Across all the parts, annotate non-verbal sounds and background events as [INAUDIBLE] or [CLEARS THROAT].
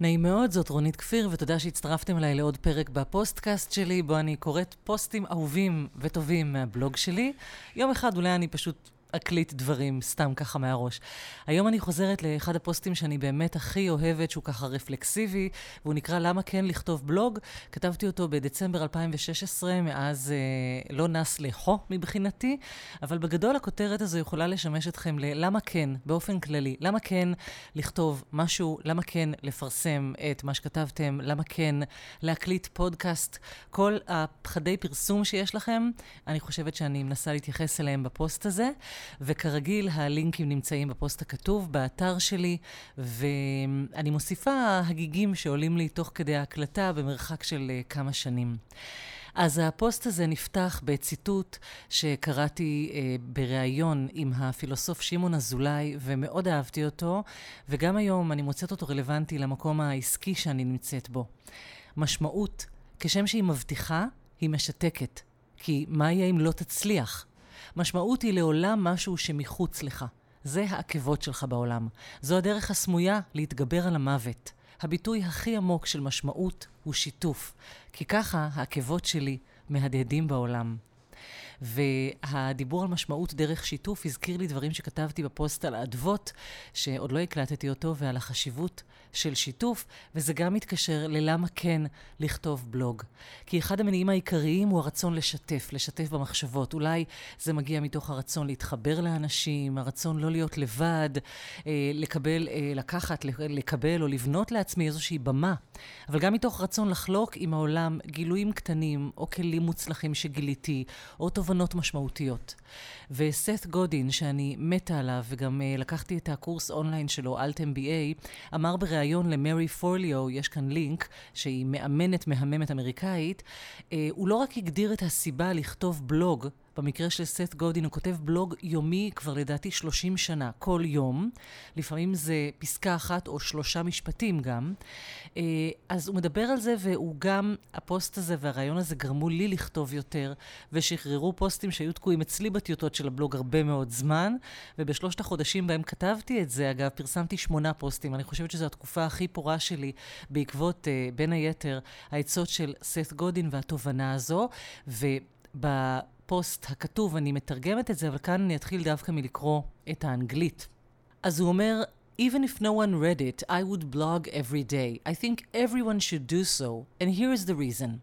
נעים מאוד, זאת רונית כפיר, ותודה שהצטרפתם אליי לעוד פרק בפודקאסט שלי, בו אני קוראת פוסטים אהובים וטובים מהבלוג שלי. יום אחד אולי אני פשוט אקליט דברים סתם ככה מהראש. היום אני חוזרת לאחד הפוסטים שאני באמת הכי אוהבת, שהוא ככה רפלקסיבי, והוא נקרא למה כן לכתוב בלוג. כתבתי אותו בדצמבר 2016, מאז אה, לא נס ליחו מבחינתי, אבל בגדול הכותרת הזו יכולה לשמש אתכם ללמה כן, באופן כללי, למה כן לכתוב משהו, למה כן לפרסם את מה שכתבתם, למה כן להקליט פודקאסט. כל הפחדי פרסום שיש לכם, אני חושבת שאני מנסה להתייחס אליהם בפוסט הזה. וכרגיל, הלינקים נמצאים בפוסט הכתוב, באתר שלי, ואני מוסיפה הגיגים שעולים לי תוך כדי ההקלטה במרחק של אה, כמה שנים. אז הפוסט הזה נפתח בציטוט שקראתי אה, בריאיון עם הפילוסוף שמעון אזולאי, ומאוד אהבתי אותו, וגם היום אני מוצאת אותו רלוונטי למקום העסקי שאני נמצאת בו. משמעות, כשם שהיא מבטיחה, היא משתקת. כי מה יהיה אם לא תצליח? משמעות היא לעולם משהו שמחוץ לך. זה העקבות שלך בעולם. זו הדרך הסמויה להתגבר על המוות. הביטוי הכי עמוק של משמעות הוא שיתוף, כי ככה העקבות שלי מהדהדים בעולם. והדיבור על משמעות דרך שיתוף הזכיר לי דברים שכתבתי בפוסט על האדוות, שעוד לא הקלטתי אותו, ועל החשיבות של שיתוף, וזה גם מתקשר ללמה כן לכתוב בלוג. כי אחד המניעים העיקריים הוא הרצון לשתף, לשתף במחשבות. אולי זה מגיע מתוך הרצון להתחבר לאנשים, הרצון לא להיות לבד, אה, לקבל, אה, לקחת, לקבל או לבנות לעצמי איזושהי במה. אבל גם מתוך רצון לחלוק עם העולם גילויים קטנים, או כלים מוצלחים שגיליתי, או תובנות משמעותיות. וסת גודין, שאני מתה עליו, וגם אה, לקחתי את הקורס אונליין שלו, altMBA, אמר בריאיון למארי פורליאו, יש כאן לינק, שהיא מאמנת מהממת אמריקאית, אה, הוא לא רק הגדיר את הסיבה לכתוב בלוג, במקרה של סת גודין הוא כותב בלוג יומי כבר לדעתי 30 שנה, כל יום. לפעמים זה פסקה אחת או שלושה משפטים גם. אה, אז הוא מדבר על זה והוא גם, הפוסט הזה והרעיון הזה גרמו לי לכתוב יותר, ושחררו פוסטים שהיו תקועים אצלי בטיוטות של הבלוג הרבה מאוד זמן, ובשלושת החודשים בהם כתבתי את זה, אגב, פרסמתי שמונה פוסטים. אני חושבת שזו התקופה הכי פורה שלי בעקבות, אה, בין היתר, העצות של סת גודין והתובנה הזו. וב... הפוסט הכתוב, אני מתרגמת את זה, אבל כאן אני אתחיל דווקא מלקרוא את האנגלית. אז הוא אומר, Even if no one read it, I would blog every day. I think everyone should do so, and here is the reason.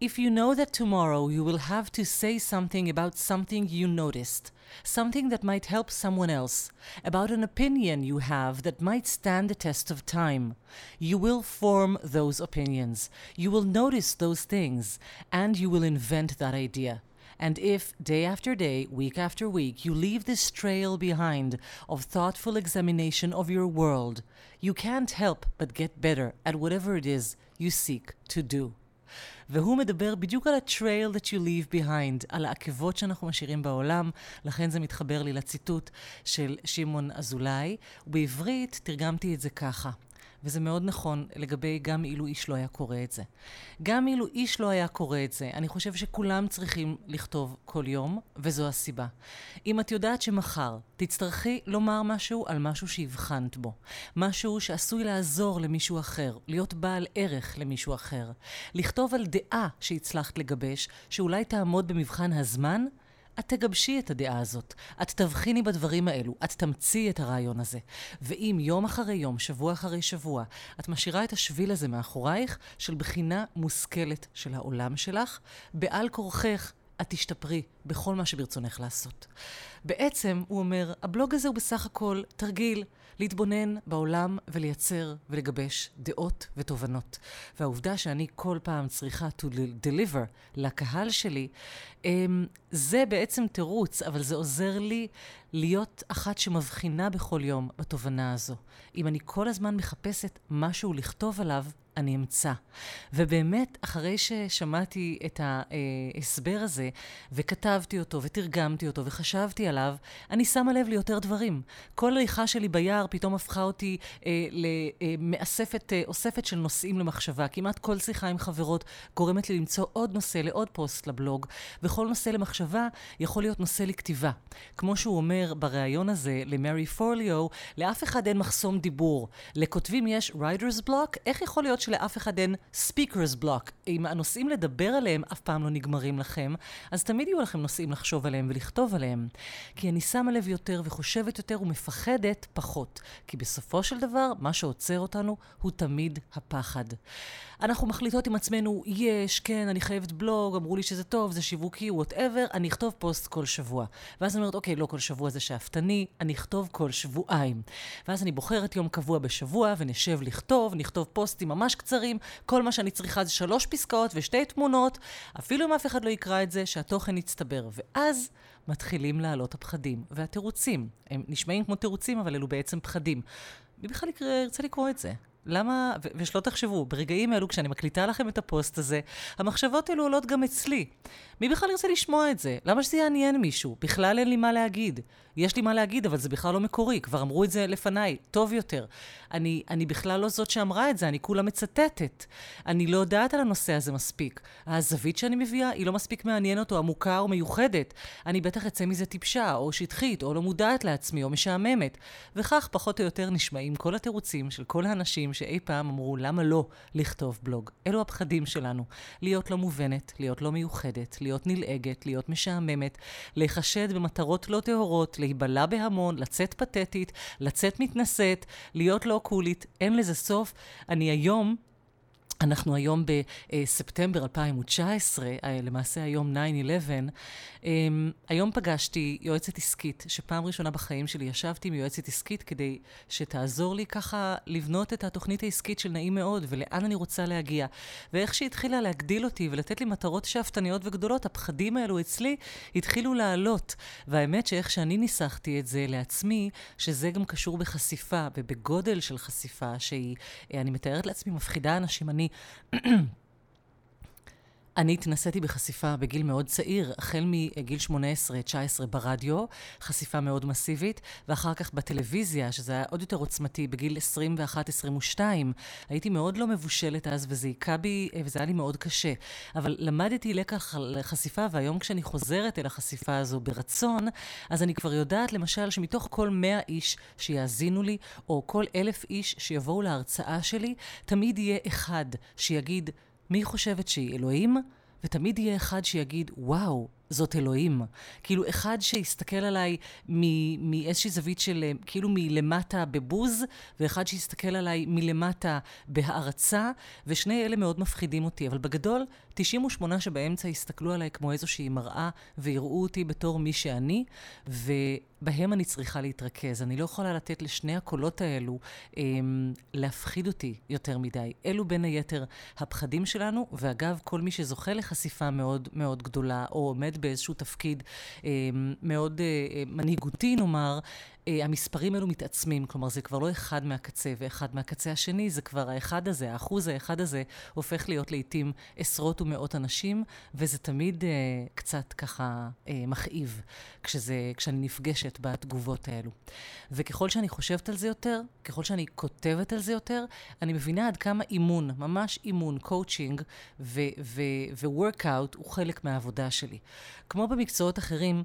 If you know that tomorrow you will have to say something about something you noticed, something that might help someone else, about an opinion you have that might stand the test of time, you will form those opinions, you will notice those things, and you will invent that idea. And if, day after day, week after week, you leave this trail behind of thoughtful examination of your world, you can't help but get better at whatever it is you seek to do. והוא מדבר בדיוק על ה-trail that you leave behind, על העקבות שאנחנו משאירים בעולם, לכן זה מתחבר לי לציטוט של שמעון אזולאי, ובעברית תרגמתי את זה ככה. וזה מאוד נכון לגבי גם אילו איש לא היה קורא את זה. גם אילו איש לא היה קורא את זה, אני חושב שכולם צריכים לכתוב כל יום, וזו הסיבה. אם את יודעת שמחר תצטרכי לומר משהו על משהו שהבחנת בו, משהו שעשוי לעזור למישהו אחר, להיות בעל ערך למישהו אחר, לכתוב על דעה שהצלחת לגבש, שאולי תעמוד במבחן הזמן, את תגבשי את הדעה הזאת, את תבחיני בדברים האלו, את תמציאי את הרעיון הזה. ואם יום אחרי יום, שבוע אחרי שבוע, את משאירה את השביל הזה מאחורייך של בחינה מושכלת של העולם שלך, בעל כורכך את תשתפרי בכל מה שברצונך לעשות. בעצם, הוא אומר, הבלוג הזה הוא בסך הכל תרגיל להתבונן בעולם ולייצר ולגבש דעות ותובנות. והעובדה שאני כל פעם צריכה to deliver לקהל שלי, אמ, זה בעצם תירוץ, אבל זה עוזר לי להיות אחת שמבחינה בכל יום בתובנה הזו. אם אני כל הזמן מחפשת משהו לכתוב עליו, אני אמצא. ובאמת, אחרי ששמעתי את ההסבר הזה, וכתבתי אותו, ותרגמתי אותו, וחשבתי עליו, אני שמה לב ליותר דברים. כל הליכה שלי ביער פתאום הפכה אותי אה, למאספת, אה, אוספת של נושאים למחשבה. כמעט כל שיחה עם חברות גורמת לי למצוא עוד נושא לעוד פוסט לבלוג, וכל נושא למחשבה יכול להיות נושא לכתיבה. כמו שהוא אומר בריאיון הזה למרי פורליו, לאף אחד אין מחסום דיבור. לכותבים יש writer's block, איך יכול להיות שלאף אחד אין speaker's block? אם הנושאים לדבר עליהם אף פעם לא נגמרים לכם, אז תמיד יהיו לכם נושאים לחשוב עליהם ולכתוב עליהם. כי אני שמה לב יותר וחושבת יותר ומפחדת פחות. כי בסופו של דבר, מה שעוצר אותנו הוא תמיד הפחד. אנחנו מחליטות עם עצמנו, יש, כן, אני חייבת בלוג, אמרו לי שזה טוב, זה שיווקי, whatever, אני אכתוב פוסט כל שבוע. ואז אני אומרת, אוקיי, לא כל שבוע זה שאפתני, אני אכתוב כל שבועיים. ואז אני בוחרת יום קבוע בשבוע, ונשב לכתוב, נכתוב פוסטים ממש קצרים, כל מה שאני צריכה זה שלוש פסקאות ושתי תמונות, אפילו אם אף אחד לא יקרא את זה, שהתוכן יצטבר. ואז מתחילים לעלות הפחדים והתירוצים. הם נשמעים כמו תירוצים, אבל אלו בעצם פחדים. מי בכלל ירצה לקרוא את זה? למה, ו- ושלא תחשבו, ברגעים אלו, כשאני מקליטה לכם את הפוסט הזה, המחשבות האלו עולות גם אצלי. מי בכלל ירצה לשמוע את זה? למה שזה יעניין מישהו? בכלל אין לי מה להגיד. יש לי מה להגיד, אבל זה בכלל לא מקורי, כבר אמרו את זה לפניי, טוב יותר. אני, אני בכלל לא זאת שאמרה את זה, אני כולה מצטטת. אני לא יודעת על הנושא הזה מספיק. הזווית שאני מביאה היא לא מספיק מעניינת או עמוקה או מיוחדת. אני בטח אצא מזה טיפשה, או שטחית, או לא מודעת לעצמי, או משעממת. וכך פחות או יותר נשמעים כל התירוצים של כל האנשים שאי פעם אמרו למה לא לכתוב בלוג. אלו הפחדים שלנו. להיות לא מובנת, להיות לא מיוחדת, להיות נלעגת, להיות משעממת, להיחשד במטרות לא טהורות, להיבלע בהמון, לצאת פתטית, לצאת מתנשאת, להיות לא קולית, אין לזה סוף. אני היום... אנחנו היום בספטמבר 2019, אה, למעשה היום 9-11. אמ, היום פגשתי יועצת עסקית, שפעם ראשונה בחיים שלי ישבתי עם יועצת עסקית כדי שתעזור לי ככה לבנות את התוכנית העסקית של נעים מאוד, ולאן אני רוצה להגיע. ואיך שהיא התחילה להגדיל אותי ולתת לי מטרות שאפתניות וגדולות, הפחדים האלו אצלי התחילו לעלות. והאמת שאיך שאני ניסחתי את זה לעצמי, שזה גם קשור בחשיפה ובגודל של חשיפה, שהיא, אה, אני מתארת לעצמי, מפחידה אנשים. אני Hmm. [CLEARS THROAT] אני התנסיתי בחשיפה בגיל מאוד צעיר, החל מגיל 18-19 ברדיו, חשיפה מאוד מסיבית, ואחר כך בטלוויזיה, שזה היה עוד יותר עוצמתי, בגיל 21-22. הייתי מאוד לא מבושלת אז, וזה היכה בי, וזה היה לי מאוד קשה. אבל למדתי לקח על חשיפה, והיום כשאני חוזרת אל החשיפה הזו ברצון, אז אני כבר יודעת, למשל, שמתוך כל 100 איש שיאזינו לי, או כל אלף איש שיבואו להרצאה שלי, תמיד יהיה אחד שיגיד, מי חושבת שהיא אלוהים? ותמיד יהיה אחד שיגיד, וואו, זאת אלוהים. כאילו, אחד שיסתכל עליי מאיזושהי זווית של, כאילו מלמטה בבוז, ואחד שיסתכל עליי מלמטה בהערצה, ושני אלה מאוד מפחידים אותי. אבל בגדול, 98 שבאמצע יסתכלו עליי כמו איזושהי מראה, ויראו אותי בתור מי שאני, ובהם אני צריכה להתרכז. אני לא יכולה לתת לשני הקולות האלו אמ, להפחיד אותי יותר מדי. אלו בין היתר הפחדים שלנו, ואגב, כל מי שזוכה לחשיפה מאוד מאוד גדולה, או עומד באיזשהו תפקיד אה, מאוד אה, מנהיגותי, נאמר, אה, המספרים האלו מתעצמים. כלומר, זה כבר לא אחד מהקצה ואחד מהקצה השני, זה כבר האחד הזה, האחוז האחד הזה, הופך להיות לעיתים עשרות ומאות אנשים, וזה תמיד אה, קצת ככה אה, מכאיב כשזה, כשאני נפגשת בתגובות האלו. וככל שאני חושבת על זה יותר, ככל שאני כותבת על זה יותר, אני מבינה עד כמה אימון, ממש אימון, קואוצ'ינג ו-workout הוא חלק מהעבודה שלי. כמו במקצועות אחרים,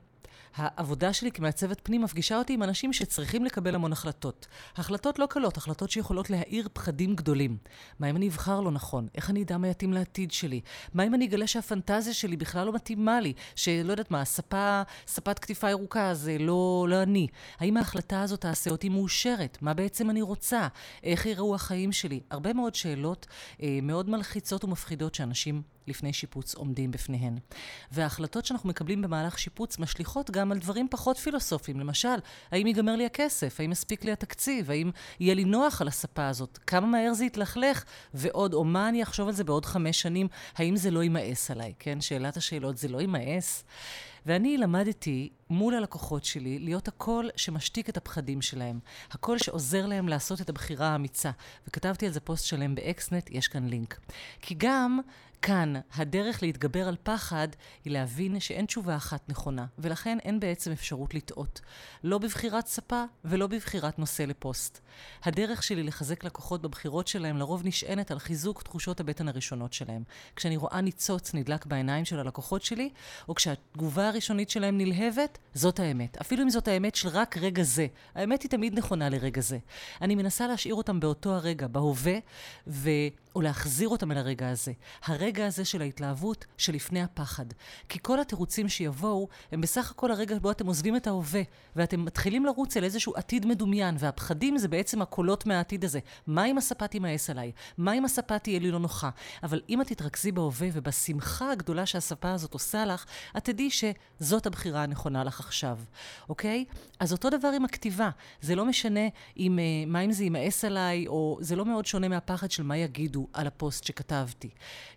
העבודה שלי כמעצבת פנים מפגישה אותי עם אנשים שצריכים לקבל המון החלטות. החלטות לא קלות, החלטות שיכולות להאיר פחדים גדולים. מה אם אני אבחר לא נכון? איך אני אדע מה יתאים לעתיד שלי? מה אם אני אגלה שהפנטזיה שלי בכלל לא מתאימה לי? שלא יודעת מה, ספה, ספת קטיפה ירוקה זה לא, לא אני. האם ההחלטה הזאת תעשה אותי מאושרת? מה בעצם אני רוצה? איך יראו החיים שלי? הרבה מאוד שאלות אה, מאוד מלחיצות ומפחידות שאנשים לפני שיפוץ עומדים בפניהן. וההחלטות שאנחנו מקבלים במהלך שיפוץ משליכות גם על דברים פחות פילוסופיים. למשל, האם ייגמר לי הכסף? האם יספיק לי התקציב? האם יהיה לי נוח על הספה הזאת? כמה מהר זה יתלכלך? ועוד, או מה אני אחשוב על זה בעוד חמש שנים? האם זה לא יימאס עליי? כן, שאלת השאלות, זה לא יימאס? ואני למדתי מול הלקוחות שלי להיות הקול שמשתיק את הפחדים שלהם. הקול שעוזר להם לעשות את הבחירה האמיצה. וכתבתי על זה פוסט שלם ב Xnet, יש כאן לינק. כי גם כאן, הדרך להתגבר על פחד היא להבין שאין תשובה אחת נכונה, ולכן אין בעצם אפשרות לטעות. לא בבחירת ספה ולא בבחירת נושא לפוסט. הדרך שלי לחזק לקוחות בבחירות שלהם לרוב נשענת על חיזוק תחושות הבטן הראשונות שלהם. כשאני רואה ניצוץ נדלק בעיניים של הלקוחות שלי, או כשהתגובה הראשונית שלהם נלהבת, זאת האמת. אפילו אם זאת האמת של רק רגע זה. האמת היא תמיד נכונה לרגע זה. אני מנסה להשאיר אותם באותו הרגע, בהווה, ו... או להחזיר אותם אל הרגע הזה. הרגע הזה של ההתלהבות שלפני הפחד. כי כל התירוצים שיבואו, הם בסך הכל הרגע בו אתם עוזבים את ההווה, ואתם מתחילים לרוץ אל איזשהו עתיד מדומיין, והפחדים זה בעצם הקולות מהעתיד הזה. מה אם הספה תימאס עליי? מה אם הספה תהיה לי לא נוחה? אבל אם את תתרכזי בהווה ובשמחה הגדולה שהספה הזאת עושה לך, את תדעי שזאת הבחירה הנכונה לך עכשיו, אוקיי? אז אותו דבר עם הכתיבה. זה לא משנה אם, אה, מה אם זה יימאס עליי, או זה לא מאוד שונה מהפחד של מה יגידו על הפוסט שכתבתי.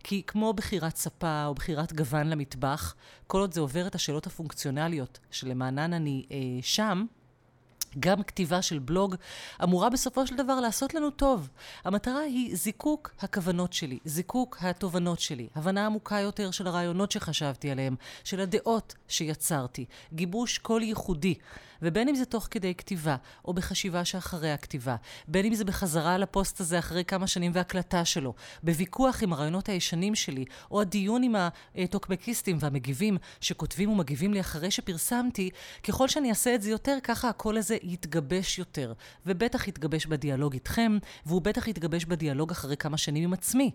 כי כמו בחירת ספה או בחירת גוון למטבח, כל עוד זה עובר את השאלות הפונקציונליות שלמענן אני אה, שם, גם כתיבה של בלוג אמורה בסופו של דבר לעשות לנו טוב. המטרה היא זיקוק הכוונות שלי, זיקוק התובנות שלי, הבנה עמוקה יותר של הרעיונות שחשבתי עליהם, של הדעות שיצרתי, גיבוש קול ייחודי. ובין אם זה תוך כדי כתיבה, או בחשיבה שאחרי הכתיבה, בין אם זה בחזרה על הפוסט הזה אחרי כמה שנים והקלטה שלו, בוויכוח עם הרעיונות הישנים שלי, או הדיון עם הטוקבקיסטים והמגיבים שכותבים ומגיבים לי אחרי שפרסמתי, ככל שאני אעשה את זה יותר, ככה הקול הזה יתגבש יותר. ובטח יתגבש בדיאלוג איתכם, והוא בטח יתגבש בדיאלוג אחרי כמה שנים עם עצמי.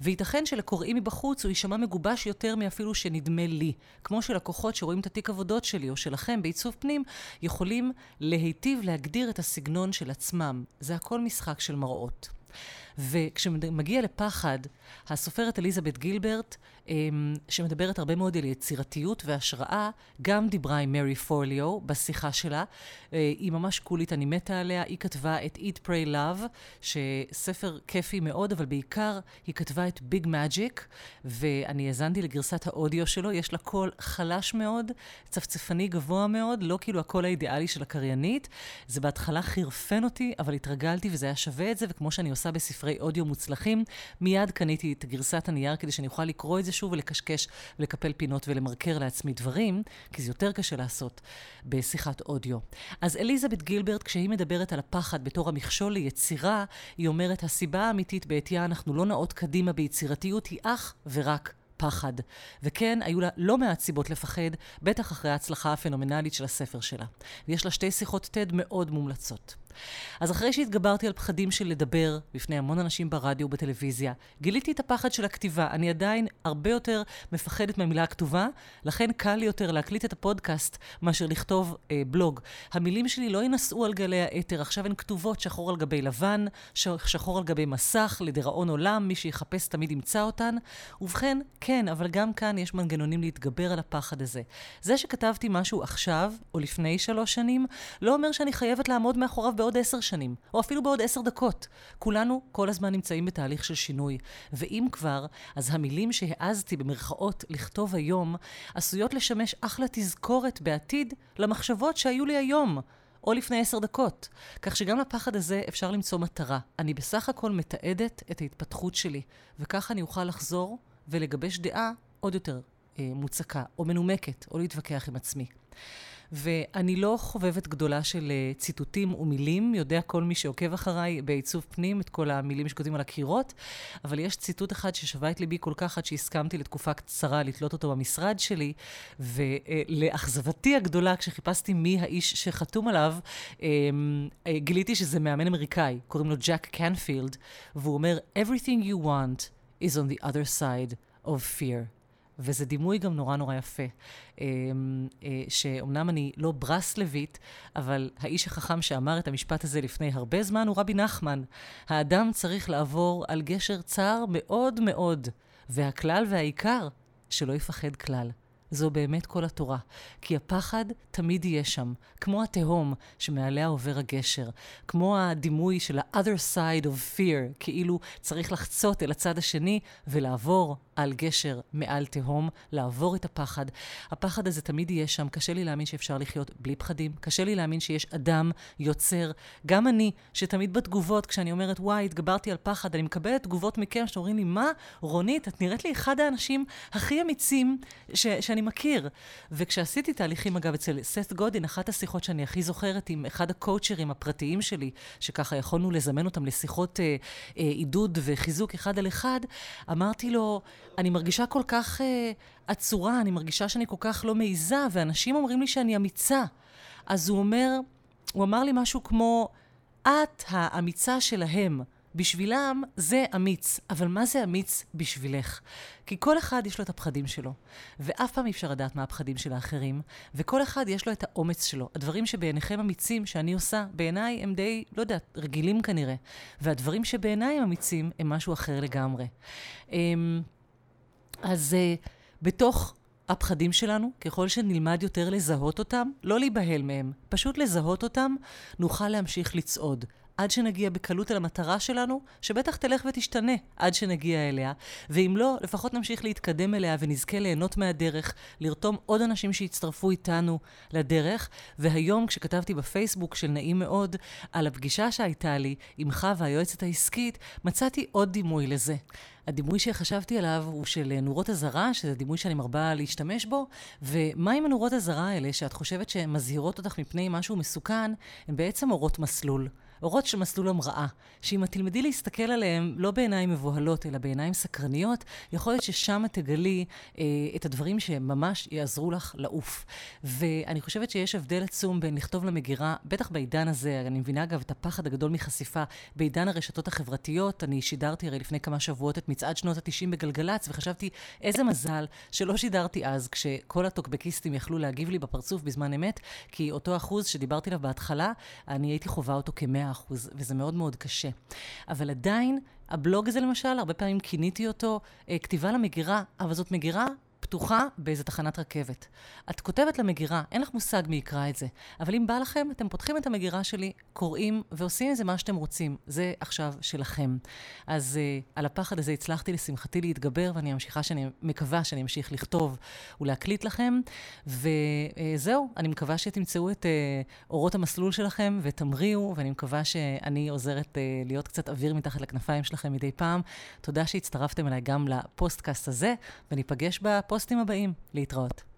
וייתכן שלקוראים מבחוץ הוא יישמע מגובש יותר מאפילו שנדמה לי. כמו שלקוחות שרואים את התיק עבודות שלי, או שלכם בעיצוב פנים, יכולים להיטיב להגדיר את הסגנון של עצמם. זה הכל משחק של מראות. וכשמגיע לפחד, הסופרת אליזבת גילברט, אמ, שמדברת הרבה מאוד על יצירתיות והשראה, גם דיברה עם מרי פורליו בשיחה שלה. אה, היא ממש קולית, אני מתה עליה. היא כתבה את Eat, Pray, Love, שספר כיפי מאוד, אבל בעיקר היא כתבה את Big Magic, ואני האזנתי לגרסת האודיו שלו. יש לה קול חלש מאוד, צפצפני גבוה מאוד, לא כאילו הקול האידיאלי של הקריינית. זה בהתחלה חירפן אותי, אבל התרגלתי וזה היה שווה את זה, וכמו שאני עושה בספרי אודיו מוצלחים, מיד קניתי את גרסת הנייר כדי שאני אוכל לקרוא את זה שוב ולקשקש ולקפל פינות ולמרקר לעצמי דברים, כי זה יותר קשה לעשות בשיחת אודיו. אז אליזבת גילברט, כשהיא מדברת על הפחד בתור המכשול ליצירה, היא אומרת, הסיבה האמיתית בעטייה אנחנו לא נעות קדימה ביצירתיות היא אך ורק פחד. וכן, היו לה לא מעט סיבות לפחד, בטח אחרי ההצלחה הפנומנלית של הספר שלה. ויש לה שתי שיחות TED מאוד מומלצות. אז אחרי שהתגברתי על פחדים של לדבר בפני המון אנשים ברדיו ובטלוויזיה, גיליתי את הפחד של הכתיבה. אני עדיין הרבה יותר מפחדת מהמילה הכתובה, לכן קל לי יותר להקליט את הפודקאסט מאשר לכתוב אה, בלוג. המילים שלי לא ינסעו על גלי האתר, עכשיו הן כתובות שחור על גבי לבן, שחור על גבי מסך, לדיראון עולם, מי שיחפש תמיד ימצא אותן. ובכן, כן, אבל גם כאן יש מנגנונים להתגבר על הפחד הזה. זה שכתבתי משהו עכשיו, או לפני שלוש שנים, לא אומר שאני חייבת לעמוד מאחוריו בעוד עשר שנים, או אפילו בעוד עשר דקות. כולנו כל הזמן נמצאים בתהליך של שינוי. ואם כבר, אז המילים שהעזתי במרכאות לכתוב היום, עשויות לשמש אחלה תזכורת בעתיד למחשבות שהיו לי היום. או לפני עשר דקות. כך שגם לפחד הזה אפשר למצוא מטרה. אני בסך הכל מתעדת את ההתפתחות שלי, וככה אני אוכל לחזור ולגבש דעה עוד יותר אה, מוצקה, או מנומקת, או להתווכח עם עצמי. ואני לא חובבת גדולה של uh, ציטוטים ומילים, יודע כל מי שעוקב אחריי בעיצוב פנים את כל המילים שכותבים על הקירות, אבל יש ציטוט אחד ששבה את ליבי כל כך עד שהסכמתי לתקופה קצרה לתלות אותו במשרד שלי, ולאכזבתי הגדולה, כשחיפשתי מי האיש שחתום עליו, um, uh, גיליתי שזה מאמן אמריקאי, קוראים לו ג'ק קנפילד, והוא אומר, Everything you want is on the other side of fear. וזה דימוי גם נורא נורא יפה. אמ, אה, שאומנם אני לא ברסלבית, אבל האיש החכם שאמר את המשפט הזה לפני הרבה זמן הוא רבי נחמן. האדם צריך לעבור על גשר צר מאוד מאוד, והכלל והעיקר, שלא יפחד כלל. זו באמת כל התורה. כי הפחד תמיד יהיה שם, כמו התהום שמעליה עובר הגשר, כמו הדימוי של ה-other side of fear, כאילו צריך לחצות אל הצד השני ולעבור על גשר מעל תהום, לעבור את הפחד. הפחד הזה תמיד יהיה שם, קשה לי להאמין שאפשר לחיות בלי פחדים, קשה לי להאמין שיש אדם יוצר. גם אני, שתמיד בתגובות, כשאני אומרת, וואי, התגברתי על פחד, אני מקבלת תגובות מכם שאומרים לי, מה, רונית, את נראית לי אחד האנשים הכי אמיצים ש- שאני מכיר. וכשעשיתי תהליכים, אגב, אצל סת גודין, אחת השיחות שאני הכי זוכרת עם אחד הקואוצ'רים הפרטיים שלי, שככה יכולנו לזמן אותם לשיחות אה, אה, עידוד וחיזוק אחד על אחד, אמרתי לו, אני מרגישה כל כך אה, עצורה, אני מרגישה שאני כל כך לא מעיזה, ואנשים אומרים לי שאני אמיצה. אז הוא אומר, הוא אמר לי משהו כמו, את האמיצה שלהם. בשבילם זה אמיץ, אבל מה זה אמיץ בשבילך? כי כל אחד יש לו את הפחדים שלו, ואף פעם אי אפשר לדעת מה הפחדים של האחרים, וכל אחד יש לו את האומץ שלו. הדברים שבעיניכם אמיצים שאני עושה, בעיניי הם די, לא יודעת, רגילים כנראה. והדברים שבעיניי הם אמיצים הם משהו אחר לגמרי. אמ, אז uh, בתוך הפחדים שלנו, ככל שנלמד יותר לזהות אותם, לא להיבהל מהם, פשוט לזהות אותם, נוכל להמשיך לצעוד. עד שנגיע בקלות אל המטרה שלנו, שבטח תלך ותשתנה עד שנגיע אליה, ואם לא, לפחות נמשיך להתקדם אליה ונזכה ליהנות מהדרך, לרתום עוד אנשים שיצטרפו איתנו לדרך. והיום, כשכתבתי בפייסבוק של נעים מאוד על הפגישה שהייתה לי עם חווה, היועצת העסקית, מצאתי עוד דימוי לזה. הדימוי שחשבתי עליו הוא של נורות אזהרה, שזה דימוי שאני מרבה להשתמש בו, ומה עם הנורות אזהרה האלה שאת חושבת שהן מזהירות אותך מפני משהו מסוכן, הן בעצם אורות מסלול. אורות של מסלול המראה, שאם את תלמדי להסתכל עליהם לא בעיניים מבוהלות, אלא בעיניים סקרניות, יכול להיות ששם תגלי אה, את הדברים שממש יעזרו לך לעוף. ואני חושבת שיש הבדל עצום בין לכתוב למגירה, בטח בעידן הזה, אני מבינה אגב את הפחד הגדול מחשיפה, בעידן הרשתות החברתיות, אני שידרתי הרי לפני כמה שבועות את מצעד שנות ה-90 בגלגלצ, וחשבתי, איזה מזל שלא שידרתי אז, כשכל הטוקבקיסטים יכלו להגיב לי בפרצוף בזמן אמת, כי אותו אחוז שדיברתי עליו בהתחלה, אני הייתי חווה אותו כמאה אחוז, וזה מאוד מאוד קשה. אבל עדיין, הבלוג הזה למשל, הרבה פעמים כיניתי אותו אה, כתיבה למגירה, אבל זאת מגירה פתוחה באיזה תחנת רכבת. את כותבת למגירה, אין לך מושג מי יקרא את זה, אבל אם בא לכם, אתם פותחים את המגירה שלי, קוראים ועושים עם זה מה שאתם רוצים. זה עכשיו שלכם. אז uh, על הפחד הזה הצלחתי לשמחתי להתגבר, ואני ממשיכה שאני מקווה שאני אמשיך לכתוב ולהקליט לכם. וזהו, uh, אני מקווה שתמצאו את uh, אורות המסלול שלכם ותמריאו, ואני מקווה שאני עוזרת uh, להיות קצת אוויר מתחת לכנפיים שלכם מדי פעם. תודה שהצטרפתם אליי גם לפוסטקאסט הזה, וניפגש בפוסט... הפוסטים הבאים. להתראות.